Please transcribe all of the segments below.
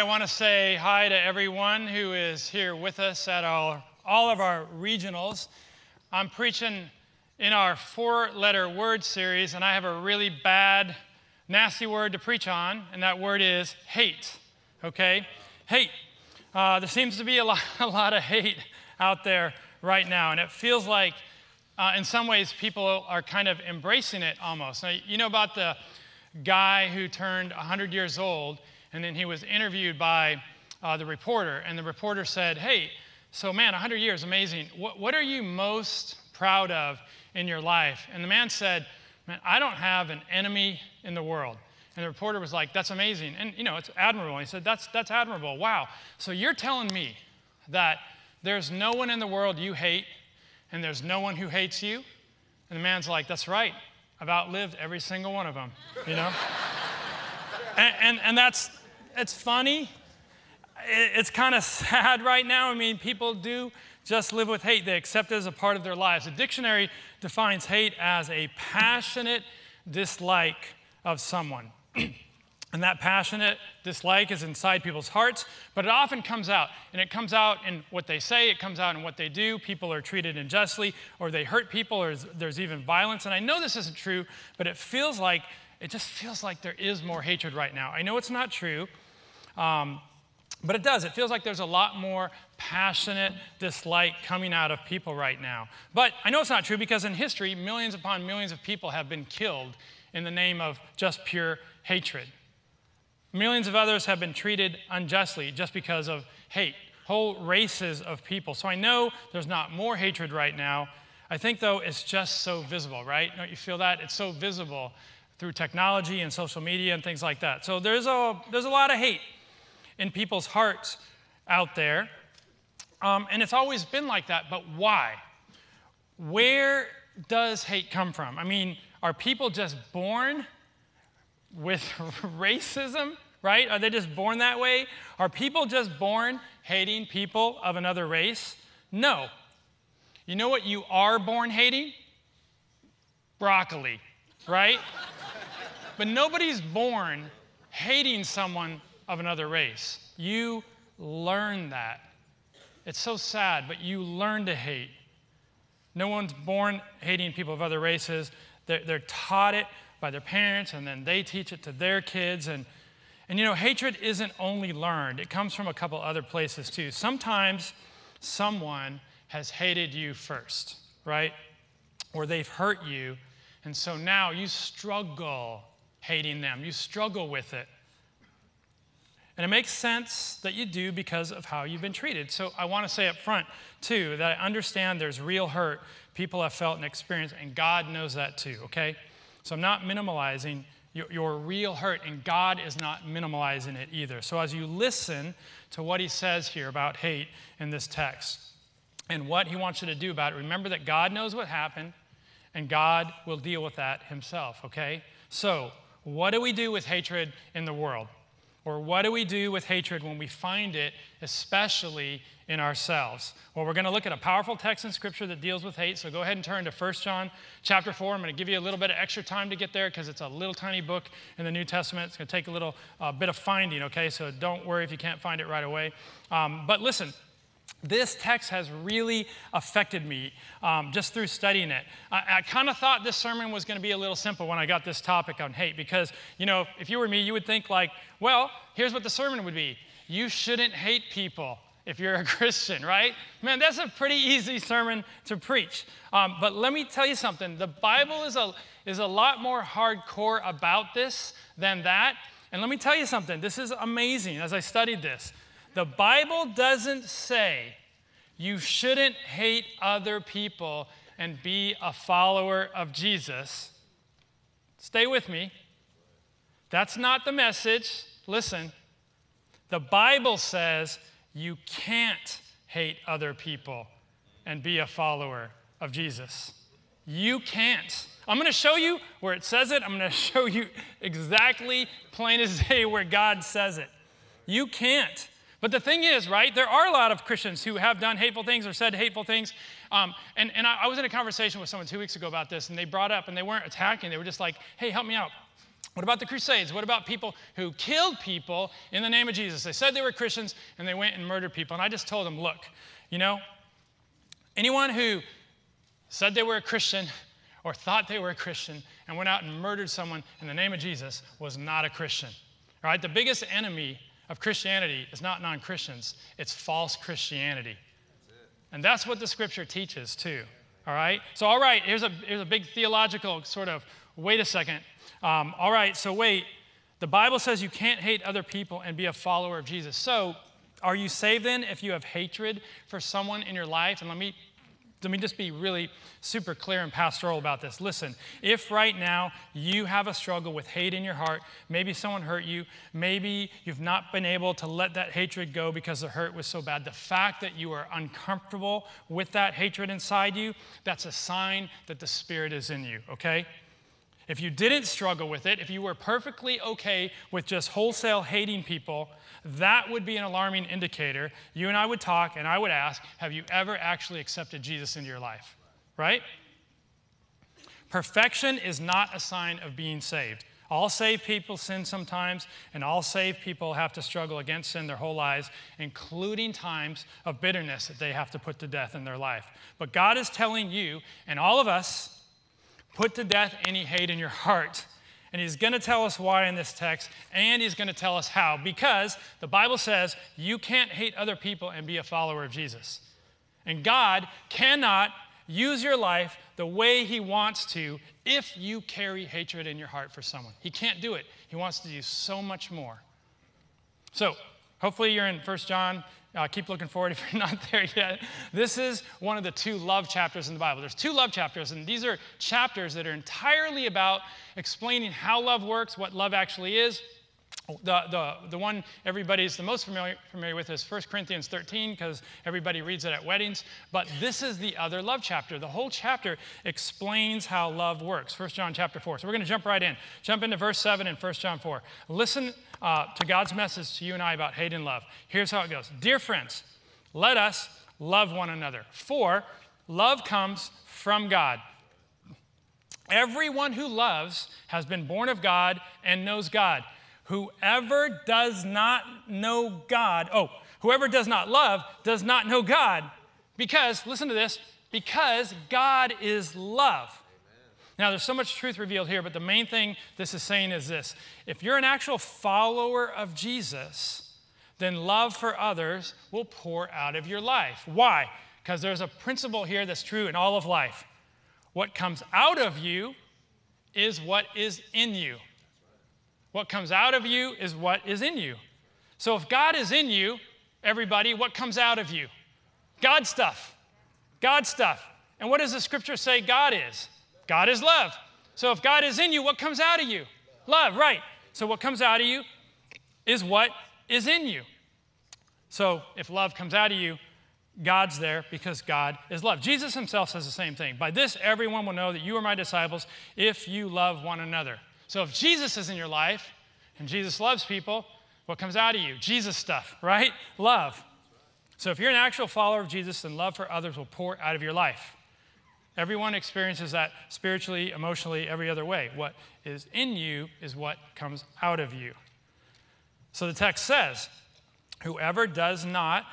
I want to say hi to everyone who is here with us at our, all of our regionals. I'm preaching in our four letter word series, and I have a really bad, nasty word to preach on, and that word is hate. Okay? Hate. Uh, there seems to be a lot, a lot of hate out there right now, and it feels like, uh, in some ways, people are kind of embracing it almost. Now, you know about the guy who turned 100 years old and then he was interviewed by uh, the reporter, and the reporter said, Hey, so man, 100 years, amazing. What, what are you most proud of in your life? And the man said, Man, I don't have an enemy in the world. And the reporter was like, That's amazing. And, you know, it's admirable. And he said, That's, that's admirable. Wow. So you're telling me that there's no one in the world you hate, and there's no one who hates you? And the man's like, That's right. I've outlived every single one of them, you know? and, and, and that's, it's funny. It's kind of sad right now. I mean, people do just live with hate, they accept it as a part of their lives. The dictionary defines hate as a passionate dislike of someone. and that passionate dislike is inside people's hearts, but it often comes out. And it comes out in what they say, it comes out in what they do. People are treated unjustly, or they hurt people, or there's even violence. And I know this isn't true, but it feels like, it just feels like there is more hatred right now. I know it's not true. Um, but it does. It feels like there's a lot more passionate dislike coming out of people right now. But I know it's not true because in history, millions upon millions of people have been killed in the name of just pure hatred. Millions of others have been treated unjustly just because of hate, whole races of people. So I know there's not more hatred right now. I think, though, it's just so visible, right? Don't you feel that? It's so visible through technology and social media and things like that. So there's a, there's a lot of hate in people's hearts out there. Um, and it's always been like that, but why? Where does hate come from? I mean, are people just born with racism, right? Are they just born that way? Are people just born hating people of another race? No. You know what you are born hating? Broccoli, right? but nobody's born hating someone of another race. You learn that. It's so sad, but you learn to hate. No one's born hating people of other races. They're, they're taught it by their parents, and then they teach it to their kids. And, and you know, hatred isn't only learned, it comes from a couple other places too. Sometimes someone has hated you first, right? Or they've hurt you, and so now you struggle hating them, you struggle with it. And it makes sense that you do because of how you've been treated. So I want to say up front, too, that I understand there's real hurt people have felt and experienced, and God knows that too, okay? So I'm not minimalizing your, your real hurt, and God is not minimalizing it either. So as you listen to what he says here about hate in this text and what he wants you to do about it, remember that God knows what happened, and God will deal with that himself, okay? So, what do we do with hatred in the world? Or what do we do with hatred when we find it, especially in ourselves? Well, we're going to look at a powerful text in Scripture that deals with hate. So go ahead and turn to 1 John chapter 4. I'm going to give you a little bit of extra time to get there because it's a little tiny book in the New Testament. It's going to take a little uh, bit of finding, okay? So don't worry if you can't find it right away. Um, but listen, this text has really affected me um, just through studying it. I, I kind of thought this sermon was going to be a little simple when I got this topic on hate because, you know, if you were me, you would think, like, well, here's what the sermon would be You shouldn't hate people if you're a Christian, right? Man, that's a pretty easy sermon to preach. Um, but let me tell you something the Bible is a, is a lot more hardcore about this than that. And let me tell you something this is amazing as I studied this. The Bible doesn't say you shouldn't hate other people and be a follower of Jesus. Stay with me. That's not the message. Listen, the Bible says you can't hate other people and be a follower of Jesus. You can't. I'm going to show you where it says it. I'm going to show you exactly, plain as day, where God says it. You can't. But the thing is, right, there are a lot of Christians who have done hateful things or said hateful things. Um, and and I, I was in a conversation with someone two weeks ago about this, and they brought up, and they weren't attacking, they were just like, hey, help me out. What about the Crusades? What about people who killed people in the name of Jesus? They said they were Christians and they went and murdered people. And I just told them, look, you know, anyone who said they were a Christian or thought they were a Christian and went out and murdered someone in the name of Jesus was not a Christian. All right? The biggest enemy of Christianity is not non Christians, it's false Christianity. And that's what the scripture teaches, too. All right? So, all right, here's a, here's a big theological sort of wait a second. Um, all right, so wait. The Bible says you can't hate other people and be a follower of Jesus. So, are you saved then if you have hatred for someone in your life? And let me let me just be really super clear and pastoral about this. Listen, if right now you have a struggle with hate in your heart, maybe someone hurt you, maybe you've not been able to let that hatred go because the hurt was so bad, the fact that you are uncomfortable with that hatred inside you, that's a sign that the Spirit is in you, okay? If you didn't struggle with it, if you were perfectly okay with just wholesale hating people, that would be an alarming indicator. You and I would talk, and I would ask, Have you ever actually accepted Jesus into your life? Right? Perfection is not a sign of being saved. All saved people sin sometimes, and all saved people have to struggle against sin their whole lives, including times of bitterness that they have to put to death in their life. But God is telling you and all of us put to death any hate in your heart and he's going to tell us why in this text, and he's going to tell us how, because the Bible says you can't hate other people and be a follower of Jesus. And God cannot use your life the way he wants to if you carry hatred in your heart for someone. He can't do it. He wants to do so much more. So, hopefully, you're in 1 John uh, keep looking forward if you're not there yet. This is one of the two love chapters in the Bible. There's two love chapters, and these are chapters that are entirely about explaining how love works, what love actually is. The, the, the one everybody's the most familiar, familiar with is 1 Corinthians 13 because everybody reads it at weddings. But this is the other love chapter. The whole chapter explains how love works. 1 John chapter 4. So we're going to jump right in. Jump into verse 7 in 1 John 4. Listen uh, to God's message to you and I about hate and love. Here's how it goes Dear friends, let us love one another, for love comes from God. Everyone who loves has been born of God and knows God. Whoever does not know God, oh, whoever does not love does not know God. Because, listen to this, because God is love. Now, there's so much truth revealed here, but the main thing this is saying is this if you're an actual follower of Jesus, then love for others will pour out of your life. Why? Because there's a principle here that's true in all of life. What comes out of you is what is in you. What comes out of you is what is in you. So if God is in you, everybody, what comes out of you? God stuff. God stuff. And what does the scripture say God is? God is love. So if God is in you, what comes out of you? Love, right. So what comes out of you is what is in you. So if love comes out of you, God's there because God is love. Jesus himself says the same thing. By this, everyone will know that you are my disciples if you love one another. So if Jesus is in your life and Jesus loves people, what comes out of you? Jesus stuff, right? Love. So if you're an actual follower of Jesus, then love for others will pour out of your life. Everyone experiences that spiritually, emotionally, every other way. What is in you is what comes out of you. So the text says, Whoever does not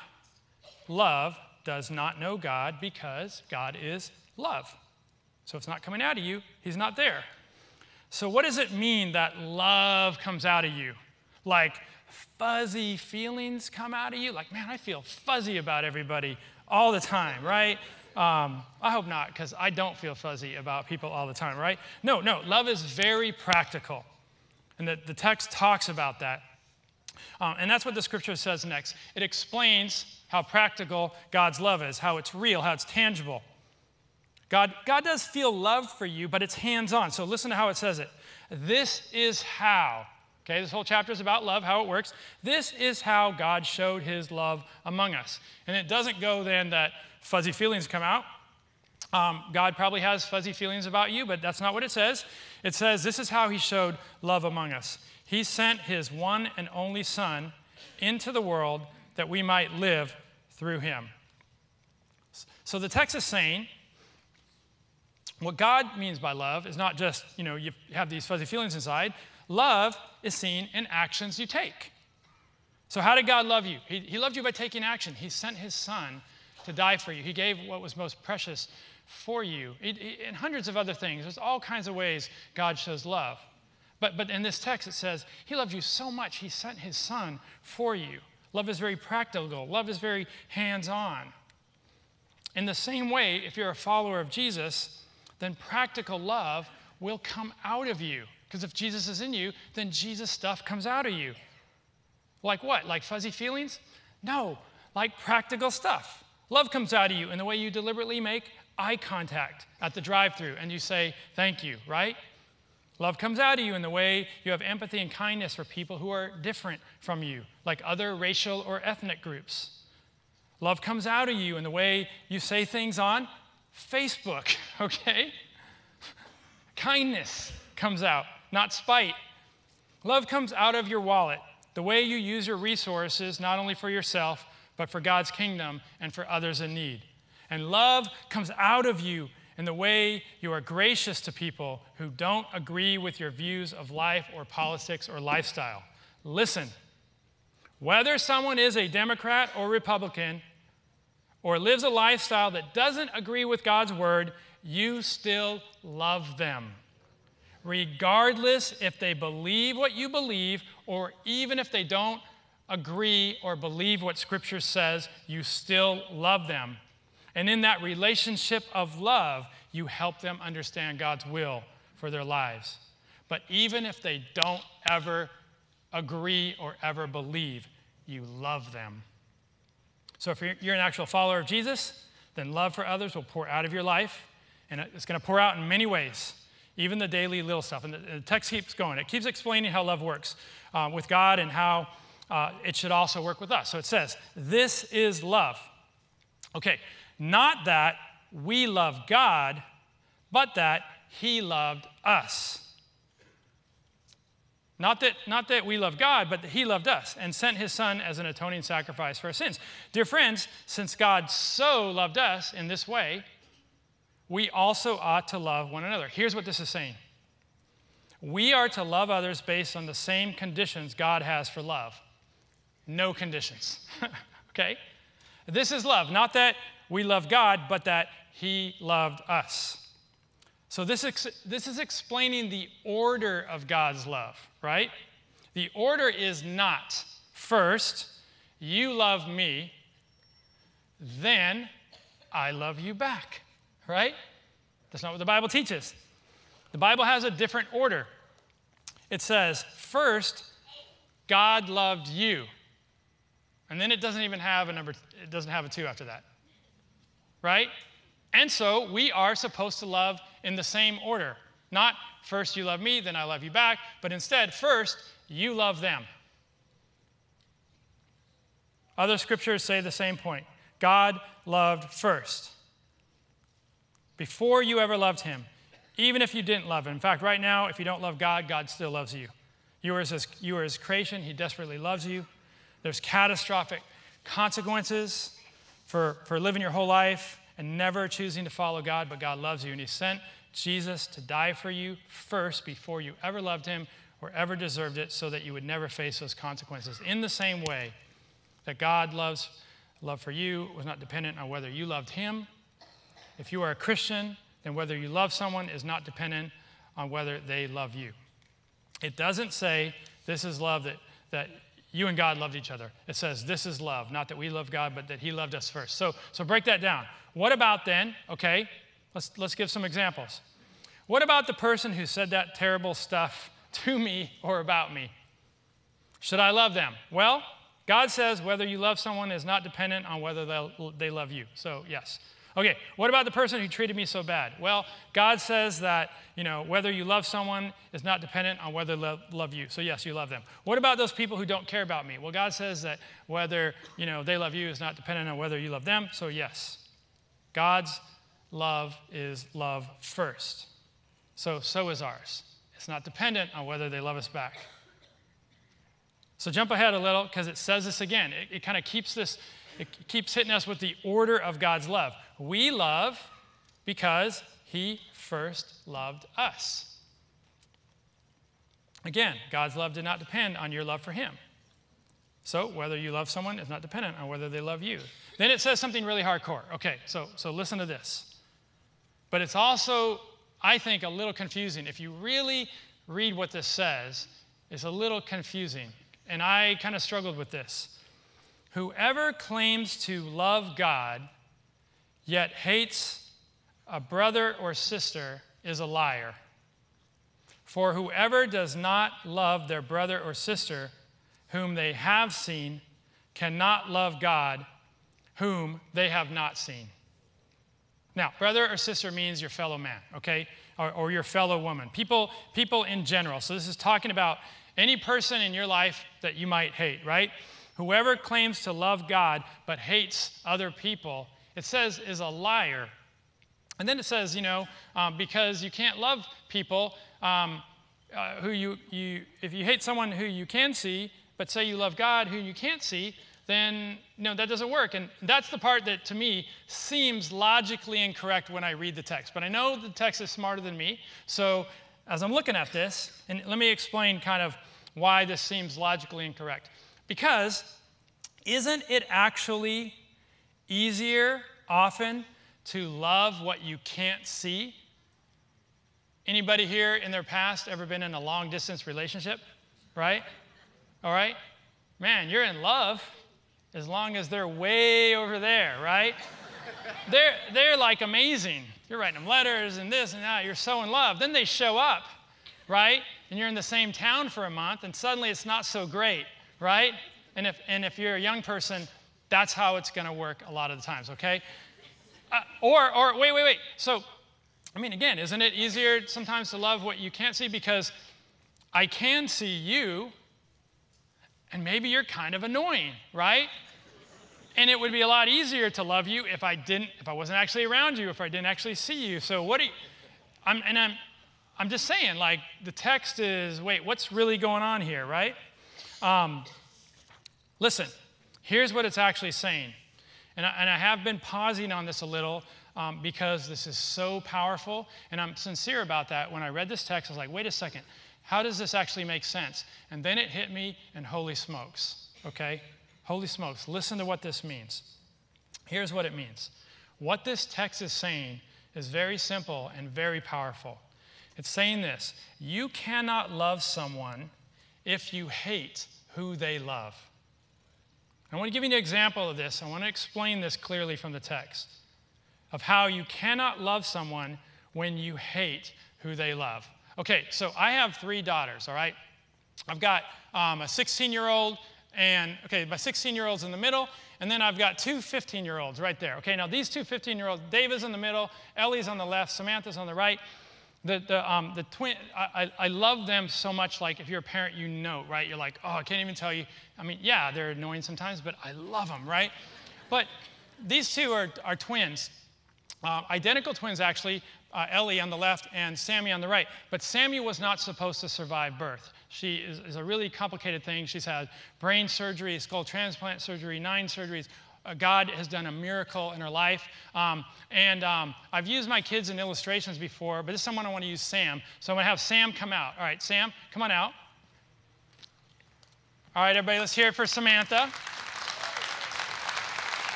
love does not know God because God is love. So if it's not coming out of you, He's not there. So, what does it mean that love comes out of you? Like fuzzy feelings come out of you? Like, man, I feel fuzzy about everybody all the time, right? Um, I hope not, because I don't feel fuzzy about people all the time, right? No, no, love is very practical. And the, the text talks about that. Um, and that's what the scripture says next. It explains how practical God's love is, how it's real, how it's tangible. God, God does feel love for you, but it's hands on. So listen to how it says it. This is how. Okay, this whole chapter is about love, how it works. This is how God showed his love among us. And it doesn't go then that fuzzy feelings come out. Um, God probably has fuzzy feelings about you, but that's not what it says. It says, This is how He showed love among us. He sent His one and only Son into the world that we might live through Him. So the text is saying, what God means by love is not just, you know, you have these fuzzy feelings inside. love is seen in actions you take. So, how did God love you? He, he loved you by taking action. He sent his son to die for you, he gave what was most precious for you, it, it, and hundreds of other things. There's all kinds of ways God shows love. But, but in this text, it says, He loved you so much, He sent His Son for you. Love is very practical, love is very hands on. In the same way, if you're a follower of Jesus, then practical love will come out of you. Because if Jesus is in you, then Jesus stuff comes out of you. Like what? Like fuzzy feelings? No, like practical stuff. Love comes out of you in the way you deliberately make eye contact at the drive through and you say, Thank you, right? Love comes out of you in the way you have empathy and kindness for people who are different from you, like other racial or ethnic groups. Love comes out of you in the way you say things on Facebook, okay? Kindness comes out, not spite. Love comes out of your wallet, the way you use your resources, not only for yourself, but for God's kingdom and for others in need. And love comes out of you in the way you are gracious to people who don't agree with your views of life or politics or lifestyle. Listen, whether someone is a Democrat or Republican or lives a lifestyle that doesn't agree with God's word, you still love them. Regardless if they believe what you believe or even if they don't agree or believe what Scripture says, you still love them and in that relationship of love, you help them understand God's will for their lives. But even if they don't ever agree or ever believe, you love them. So if you're an actual follower of Jesus, then love for others will pour out of your life, and it's going to pour out in many ways, even the daily little stuff. And the, text keeps going. It keeps explaining how love works uh, with God and how uh, it should also work with us. So it says, This is love. Okay, not that we love God, but that He loved us. Not that, not that we love God, but that He loved us and sent His Son as an atoning sacrifice for our sins. Dear friends, since God so loved us in this way, we also ought to love one another. Here's what this is saying we are to love others based on the same conditions God has for love. No conditions. okay? This is love. Not that we love God, but that He loved us. So, this, ex- this is explaining the order of God's love, right? The order is not first, you love me, then I love you back, right? That's not what the Bible teaches. The Bible has a different order. It says, first, God loved you. And then it doesn't even have a number, it doesn't have a two after that right? And so we are supposed to love in the same order. Not first you love me, then I love you back, but instead, first you love them. Other scriptures say the same point God loved first. Before you ever loved him, even if you didn't love him. In fact, right now, if you don't love God, God still loves you. You are his, you are his creation, he desperately loves you. There's catastrophic consequences for, for living your whole life and never choosing to follow God, but God loves you. And He sent Jesus to die for you first before you ever loved Him or ever deserved it so that you would never face those consequences. In the same way that God loves love for you was not dependent on whether you loved Him. If you are a Christian, then whether you love someone is not dependent on whether they love you. It doesn't say this is love that, that you and God loved each other. It says, This is love, not that we love God, but that He loved us first. So, so break that down. What about then, okay, let's, let's give some examples. What about the person who said that terrible stuff to me or about me? Should I love them? Well, God says whether you love someone is not dependent on whether they love you. So, yes. Okay, what about the person who treated me so bad? Well, God says that, you know, whether you love someone is not dependent on whether they love, you. So, yes, you love them. What about those people who don't care about me? Well, God says that whether, you know, they love you is not dependent on whether you love them. So, yes. God's love is love first. So, so is ours. It's not dependent on whether they love us back. So, jump ahead a little because it says this again. It, it kind of keeps this it keeps hitting us with the order of God's love. We love because He first loved us. Again, God's love did not depend on your love for him. So whether you love someone is not dependent on whether they love you. Then it says something really hardcore. Okay, so, so listen to this. But it's also, I think, a little confusing. If you really read what this says, it's a little confusing. And I kind of struggled with this. Whoever claims to love God yet hates a brother or sister is a liar. For whoever does not love their brother or sister whom they have seen cannot love God whom they have not seen. Now, brother or sister means your fellow man, okay? Or, or, your fellow woman. People, people in general. So this is talking about any person in your life that you might hate, right? Whoever claims to love God but hates other people, it says is a liar. And then it says, you know, um, because you can't love people um, uh, who you, you, if you hate someone who you can see, but say you love God who you can't see, then no, that doesn't work. And that's the part that to me seems logically incorrect when I read the text. But I know the text is smarter than me. So as I'm looking at this, and let me explain kind of why this seems logically incorrect. Because isn't it actually easier often to love what you can't see Anybody here in their past ever been in a long distance relationship? Right? All right? Man, you're in love as long as they're way over there, right? they're, they're like amazing. You're writing them letters and this and that. You're so in love. Then they show up, right? And you're in the same town for a month, and suddenly it's not so great, right? And if, and if you're a young person, that's how it's going to work a lot of the times, okay? Uh, or, or, wait, wait, wait. So I mean, again, isn't it easier sometimes to love what you can't see? Because I can see you, and maybe you're kind of annoying, right? And it would be a lot easier to love you if I didn't, if I wasn't actually around you, if I didn't actually see you. So what do you, I'm, and I'm, I'm just saying, like, the text is, wait, what's really going on here, right? Um, listen, here's what it's actually saying. And I, and I have been pausing on this a little um, because this is so powerful. And I'm sincere about that. When I read this text, I was like, wait a second, how does this actually make sense? And then it hit me, and holy smokes, okay? Holy smokes, listen to what this means. Here's what it means what this text is saying is very simple and very powerful. It's saying this you cannot love someone if you hate who they love. I want to give you an example of this. I want to explain this clearly from the text of how you cannot love someone when you hate who they love. Okay, so I have three daughters, all right? I've got um, a 16 year old, and okay, my 16 year old's in the middle, and then I've got two 15 year olds right there. Okay, now these two 15 year olds, Dave is in the middle, Ellie's on the left, Samantha's on the right. The, the, um, the twin, I, I love them so much. Like, if you're a parent, you know, right? You're like, oh, I can't even tell you. I mean, yeah, they're annoying sometimes, but I love them, right? But these two are, are twins. Uh, identical twins, actually, uh, Ellie on the left and Sammy on the right. But Sammy was not supposed to survive birth. She is, is a really complicated thing. She's had brain surgery, skull transplant surgery, nine surgeries. Uh, God has done a miracle in her life. Um, and um, I've used my kids in illustrations before, but this time I want to use Sam. So I'm going to have Sam come out. All right, Sam, come on out. All right, everybody, let's hear it for Samantha.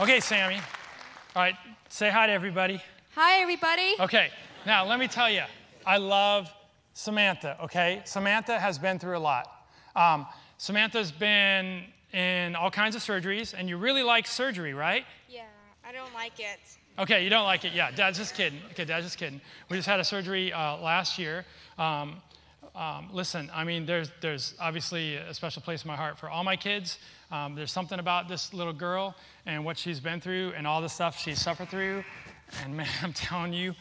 Okay, Sammy. All right, say hi to everybody. Hi, everybody. Okay, now let me tell you, I love Samantha, okay? Samantha has been through a lot. Um, Samantha's been in all kinds of surgeries, and you really like surgery, right? Yeah, I don't like it. Okay, you don't like it. Yeah, dad's just kidding. Okay, dad's just kidding. We just had a surgery uh, last year. Um, um, listen, I mean, there's, there's obviously a special place in my heart for all my kids. Um, there's something about this little girl and what she's been through and all the stuff she's suffered through. And man, I'm telling you,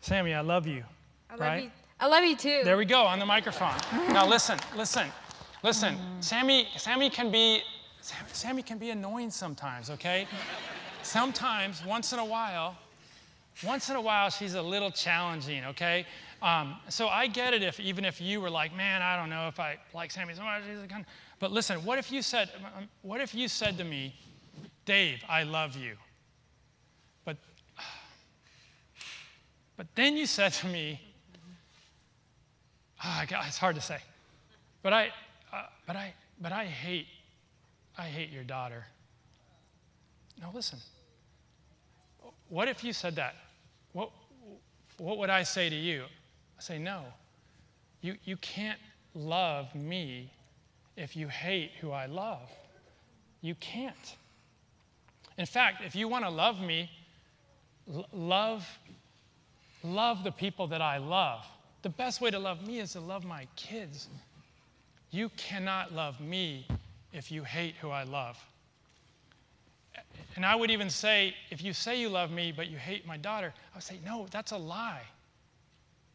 Sammy, I love you. I right? love you. I love you too. There we go on the microphone. now listen, listen, listen. Sammy, Sammy can be, Sammy can be annoying sometimes. Okay, sometimes, once in a while, once in a while, she's a little challenging. Okay, um, so I get it if even if you were like, man, I don't know if I like Sammy so much. But listen, what if you said, um, what if you said to me, Dave, I love you. But, but then you said to me, oh, God, it's hard to say. But I, uh, but I, but I hate, I hate your daughter. No, listen. What if you said that? What, what would I say to you? I say, no. You, you can't love me if you hate who I love. You can't. In fact, if you want to love me, l- love, love the people that I love. The best way to love me is to love my kids. You cannot love me if you hate who I love. And I would even say, if you say you love me, but you hate my daughter, I would say, no, that's a lie.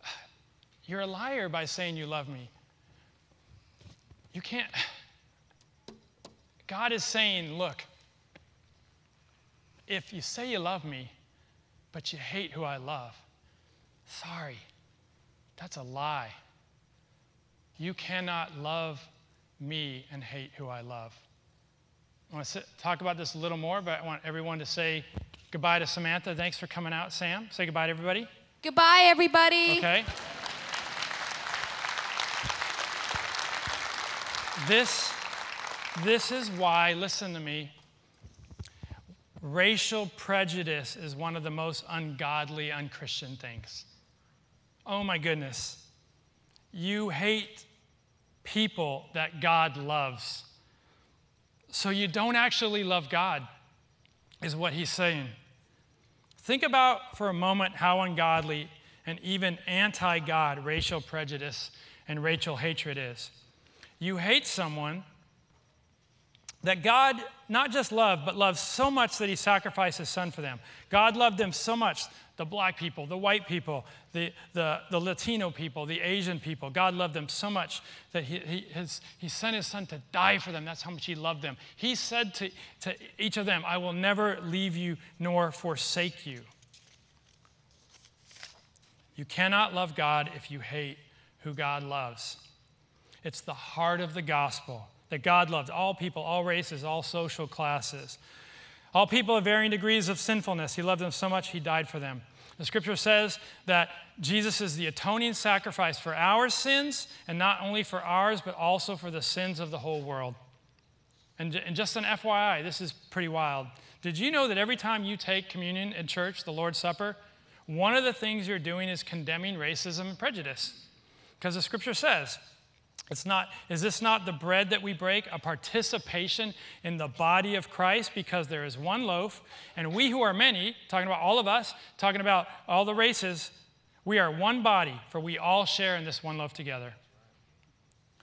You're a liar by saying you love me. You can't. God is saying, look, if you say you love me, but you hate who I love, sorry, that's a lie. You cannot love me and hate who I love. I want to sit, talk about this a little more, but I want everyone to say goodbye to Samantha. Thanks for coming out, Sam. Say goodbye to everybody. Goodbye, everybody. Okay. This, this is why, listen to me, racial prejudice is one of the most ungodly, unchristian things. Oh my goodness. You hate people that God loves. So you don't actually love God, is what he's saying. Think about for a moment how ungodly and even anti God racial prejudice and racial hatred is. You hate someone that God not just loved, but loved so much that he sacrificed his son for them. God loved them so much the black people, the white people, the, the, the Latino people, the Asian people. God loved them so much that he, he, his, he sent his son to die for them. That's how much he loved them. He said to, to each of them, I will never leave you nor forsake you. You cannot love God if you hate who God loves. It's the heart of the gospel that God loved all people, all races, all social classes. All people of varying degrees of sinfulness. He loved them so much, he died for them. The scripture says that Jesus is the atoning sacrifice for our sins, and not only for ours, but also for the sins of the whole world. And, and just an FYI, this is pretty wild. Did you know that every time you take communion in church, the Lord's Supper, one of the things you're doing is condemning racism and prejudice? Because the scripture says, it's not, is this not the bread that we break, a participation in the body of Christ? Because there is one loaf, and we who are many, talking about all of us, talking about all the races, we are one body, for we all share in this one loaf together.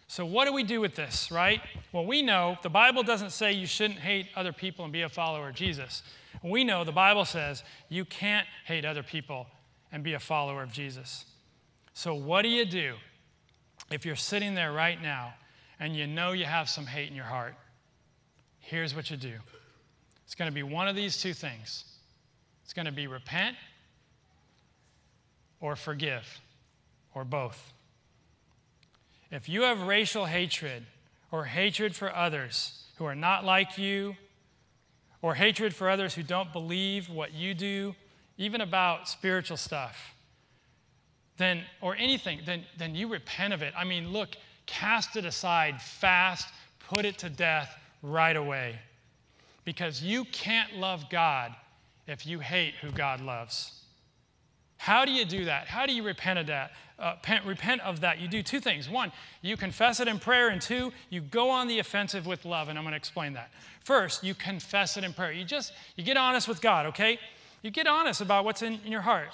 So, what do we do with this, right? Well, we know the Bible doesn't say you shouldn't hate other people and be a follower of Jesus. We know the Bible says you can't hate other people and be a follower of Jesus. So, what do you do? If you're sitting there right now and you know you have some hate in your heart, here's what you do it's going to be one of these two things it's going to be repent or forgive, or both. If you have racial hatred or hatred for others who are not like you, or hatred for others who don't believe what you do, even about spiritual stuff, then, or anything, then, then you repent of it. I mean, look, cast it aside fast, put it to death right away. Because you can't love God if you hate who God loves. How do you do that? How do you repent of that? Uh, repent, repent of that. You do two things. One, you confess it in prayer, and two, you go on the offensive with love, and I'm going to explain that. First, you confess it in prayer. You just you get honest with God, okay? You get honest about what's in, in your heart.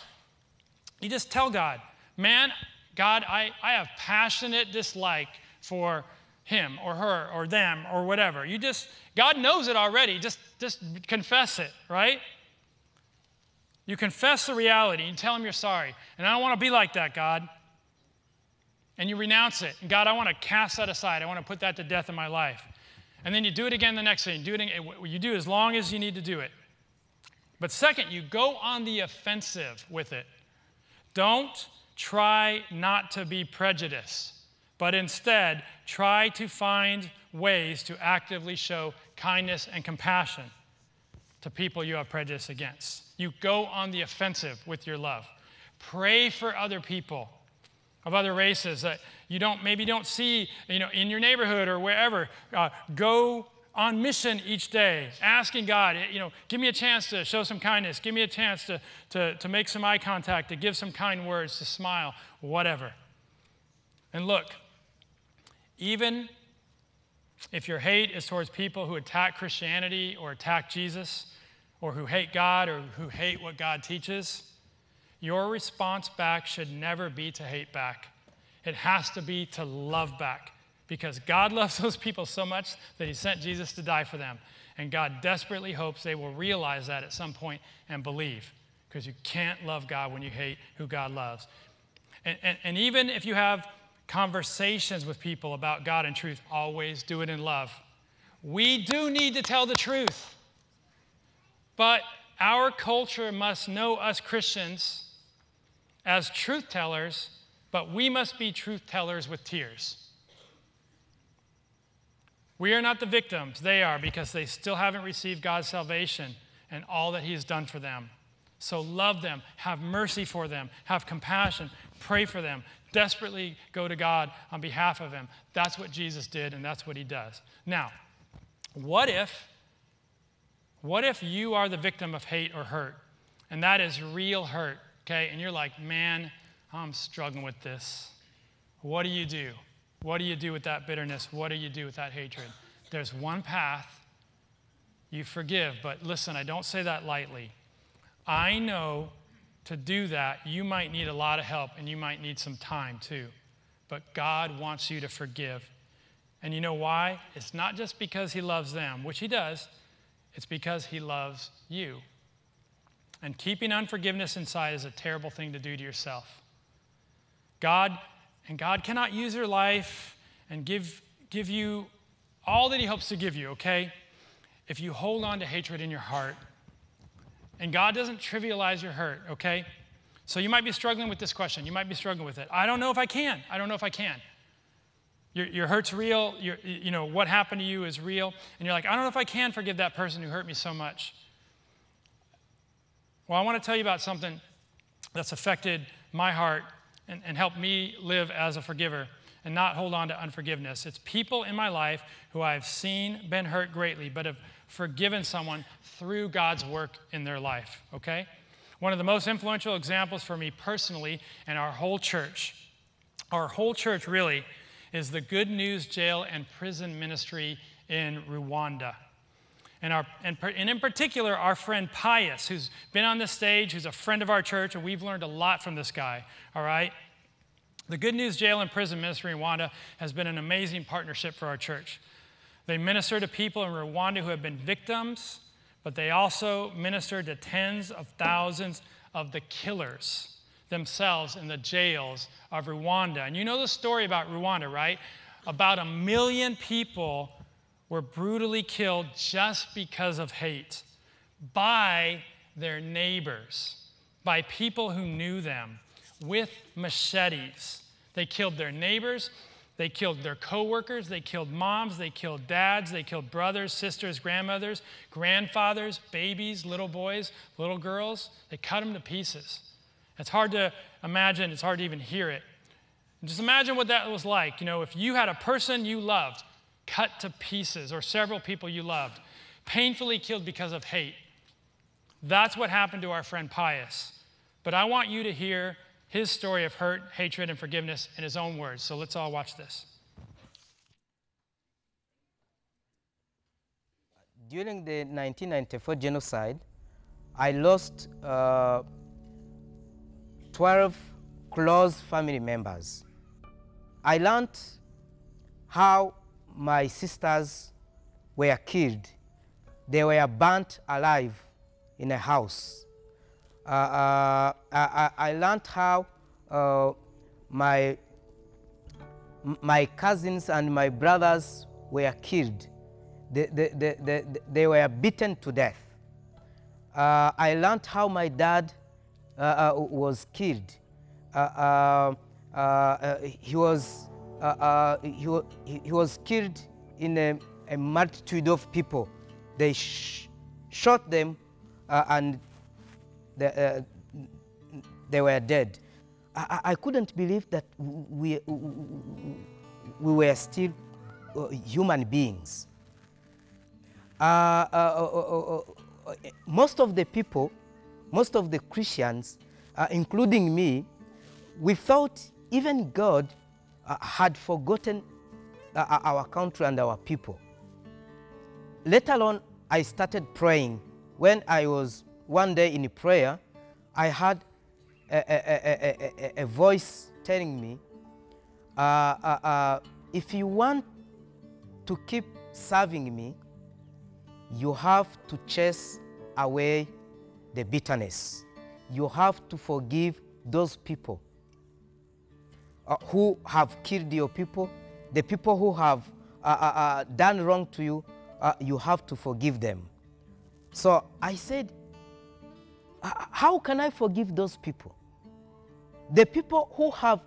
You just tell God, man, God, I, I have passionate dislike for him or her or them or whatever. You just, God knows it already. Just, just confess it, right? You confess the reality and tell him you're sorry. And I don't want to be like that, God. And you renounce it. God, I want to cast that aside. I want to put that to death in my life. And then you do it again the next day. You do it, eh, you do as long as you need to do it. But second, you go on the offensive with it. Don't try not to be prejudiced, but instead try to find ways to actively show kindness and compassion to people you have prejudice against. You go on the offensive with your love. Pray for other people, of other races that you don't maybe don't see you know in your neighborhood or wherever uh, go on mission each day asking god eh, you know give me a chance to show some kindness give me a chance to, to, to make some eye contact to give some kind words to smile whatever. And look even if your hate is towards people who attack christianity or attack jesus or who hate god or who hate what god teaches your response back should never be to hate back. It has to be to love back because God loves those people so much that He sent Jesus to die for them. And God desperately hopes they will realize that at some point and believe because you can't love God when you hate who God loves. And, and, and, even if you have conversations with people about God and truth, always do it in love. We do need to tell the truth. But our culture must know us Christians as truth tellers but we must be truth tellers with tears. We are not the victims, they are, because they still haven't received God's salvation and all that He has done for them. So love them, have mercy for them, have compassion, pray for them, desperately go to God on behalf of them. That's what Jesus did, and that's what He does. Now, what if, what if you are the victim of hate or hurt? And that is real hurt, okay? And you're like, man, I'm struggling with this. What do you do? What do you do with that bitterness? What do you do with that hatred? There's one path. You forgive, but listen, I don't say that lightly. I know to do that, you might need a lot of help and you might need some time too. But God wants you to forgive. And you know why? It's not just because He loves them, which He does, it's because He loves you. And keeping unforgiveness inside is a terrible thing to do to yourself. God, and God cannot use your life and give, give you all that He hopes to give you, okay? If you hold on to hatred in your heart. And God doesn't trivialize your hurt, okay? So you might be struggling with this question. You might be struggling with it. I don't know if I can. I don't know if I can. Your, your hurt's real. Your, you know, what happened to you is real. And you're like, I don't know if I can forgive that person who hurt me so much. Well, I want to tell you about something that's affected my heart and, and help me live as a forgiver and not hold on to unforgiveness. It's people in my life who I've seen been hurt greatly, but have forgiven someone through God's work in their life, okay? One of the most influential examples for me personally and our whole church, our whole church really, is the Good News Jail and Prison Ministry in Rwanda. And, our, and, and, in particular, our friend Pius, who's been on this stage, who's a friend of our church, and we've learned a lot from this guy, all right? The Good News Jail and Prison Ministry in Rwanda has been an amazing partnership for our church. They minister to people in Rwanda who have been victims, but they also minister to tens of thousands of the killers themselves in the jails of Rwanda. And you know the story about Rwanda, right? About a million people were brutally killed just because of hate by their neighbors, by people who knew them, with machetes. They killed their neighbors, they killed their coworkers, they killed moms, they killed dads, they killed brothers, sisters, grandmothers, grandfathers, babies, little boys, little girls. They cut them to pieces. It's hard to imagine, it's hard to even hear it. Just imagine what that was like. You know, if you had a person you loved cut to pieces, or several people you loved, painfully killed because of hate. That's what happened to our friend Pius. But I want you to hear his story of hurt, hatred, and forgiveness in his own words. So let's all watch this. During the 1994 genocide, I lost uh, 12 close family members. I learned how my sisters were killed. They were burnt alive in a house. Uh, uh, I, I, learned how uh, my, my cousins and my brothers were killed. They, they, they, they were beaten to death. Uh, I learned how my dad uh, uh, was killed. he was he, he, was killed in a, a multitude of people. They sh shot them uh, and they, uh, they were dead. I, I couldn't believe that we, we were still uh, human beings. Uh, uh, uh, uh, most of the people, most of the Christians, uh, including me, we thought even God uh, had forgotten uh, our country and our people. Let alone, I started praying. When I was one day in prayer, I had a, a, a, a voice telling me, uh, uh, uh, if you want to keep serving me, you have to chase away the bitterness. You have to forgive those people uh, who have killed your people, the people who have uh, uh, uh, done wrong to you, uh, you have to forgive them. So I said, How can I forgive those people? The people who have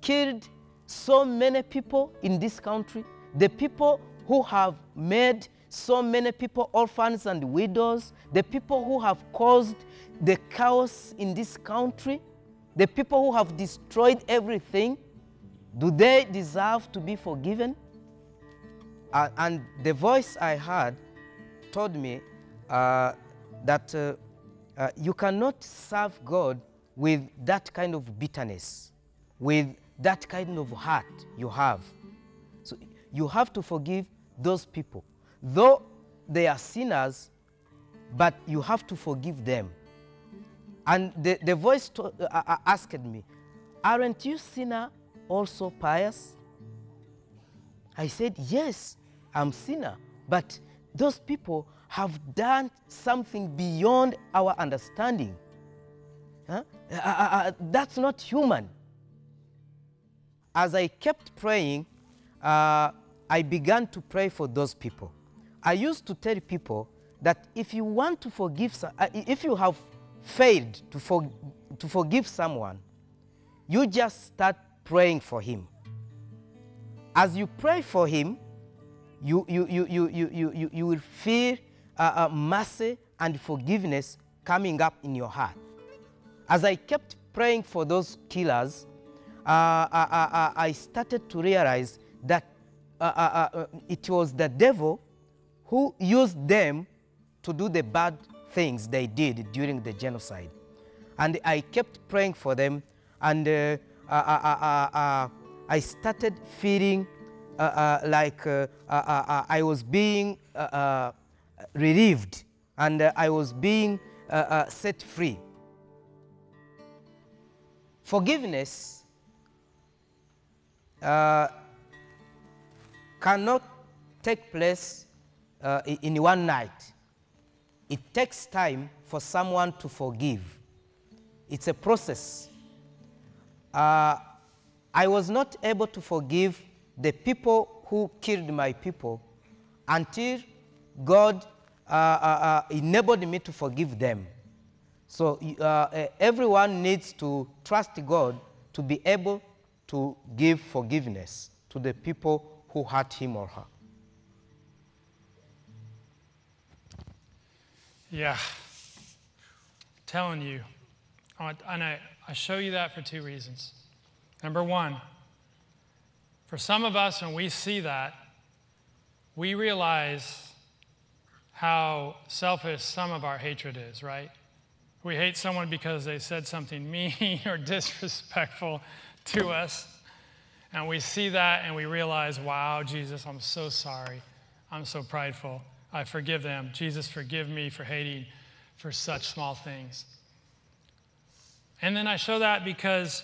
killed so many people in this country, the people who have made so many people orphans and widows, the people who have caused the chaos in this country, the people who have destroyed everything, do they deserve to be forgiven? Uh, and the voice I heard told me uh, that uh, uh you cannot serve God with that kind of bitterness, with that kind of heart you have. So you have to forgive those people. Though they are sinners, but you have to forgive them. And the, the voice to, uh, uh asked me, Aren't you sinner also Pius? I said, Yes, I'm sinner. But those people have done something beyond our understanding. Huh? Uh, uh, uh, that's not human. As I kept praying, uh, I began to pray for those people. I used to tell people that if you want to forgive, uh, if you have failed to, for, to forgive someone, you just start praying for him. As you pray for him, you, you, you, you, you, you, you, will feel uh, uh, mercy and forgiveness coming up in your heart. As I kept praying for those killers, uh, I, uh, I, uh, uh, I, started to realize that it was the devil who used them to do the bad things they did during the genocide. And I kept praying for them, and uh, uh, uh, I started feeling like I was being relieved and I was being set free. Forgiveness uh, cannot take place uh, in one night. It takes time for someone to forgive. It's a process. Uh, I was not able to forgive the people who killed my people until God uh, uh, uh enabled me to forgive them. So uh, everyone needs to trust God to be able to give forgiveness to the people who hurt him or her. Yeah, telling you. And I, I show you that for two reasons. Number one, for some of us, when we see that, we realize how selfish some of our hatred is, right? We hate someone because they said something mean or disrespectful to us. And we see that and we realize, wow, Jesus, I'm so sorry. I'm so prideful. I forgive them. Jesus, forgive me for hating for such small things. And then I show that because,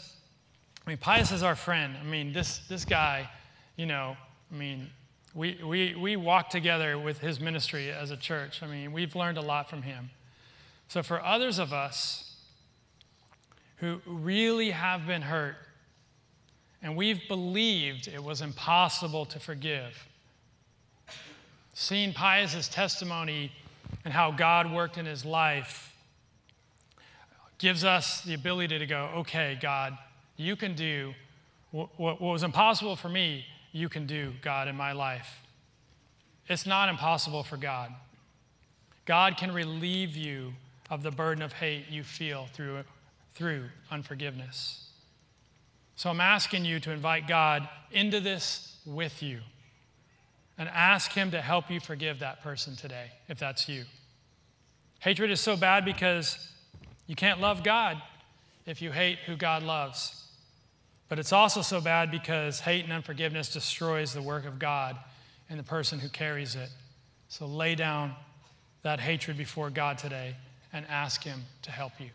I mean, Pius is our friend. I mean, this, this guy, you know, I mean, we, we, we walk together with his ministry as a church. I mean, we've learned a lot from him. So, for others of us who really have been hurt and we've believed it was impossible to forgive. Seeing Pius's testimony and how God worked in his life gives us the ability to go, okay, God, you can do what, what was impossible for me, you can do, God, in my life. It's not impossible for God. God can relieve you of the burden of hate you feel through, through unforgiveness. So I'm asking you to invite God into this with you and ask Him to help you forgive that person today, if that's you. Hatred is so bad because you can't love God if you hate who God loves. But it's also so bad because hate and unforgiveness destroys the work of God and the person who carries it. So lay down that hatred before God today and ask Him to help you.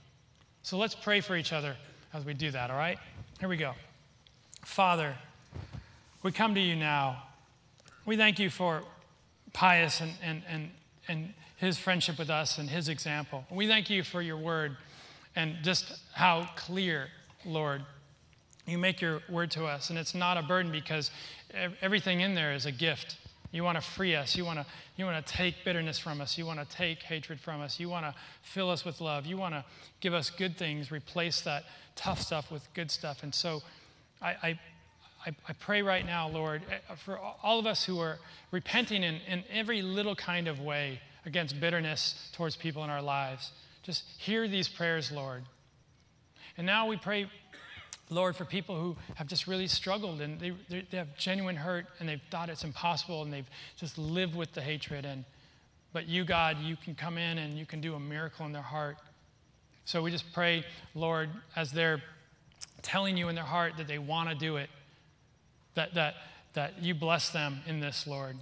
So let's pray for each other as we do that, all right? Here we go. Father, we come to you now. We thank you for Pius and, and, and, and his friendship with us and his example. We thank you for your word and just how clear, Lord, you make your word to us. And it's not a burden because everything in there is a gift. You want to free us. You want to, you want to take bitterness from us. You want to take hatred from us. You want to fill us with love. You want to give us good things, replace that tough stuff with good stuff. And so I, I, I pray right now, Lord, eh, for all of us who are repenting in, in every little kind of way against bitterness towards people in our lives. Just hear these prayers, Lord. And now we pray, Lord, for people who have just really struggled and they, they have genuine hurt and they've thought it's impossible and they've just lived with the hatred. And, but you, God, you can come in and you can do a miracle in their heart. So we just pray, Lord, as they're telling you in their heart that they want to do it, that, that, that you bless them in this, Lord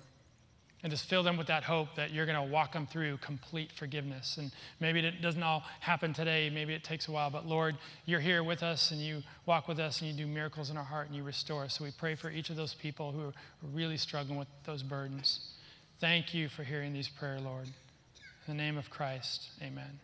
and just fill them with that hope that you're going to walk them through complete forgiveness. And maybe it doesn't all happen today, maybe it takes a while, but Lord, you're here with us and you walk with us and you do miracles in our heart and you restore us. So we pray for each of those people who are really struggling with those burdens. Thank you for hearing these prayers, Lord. In the name of Christ, amen.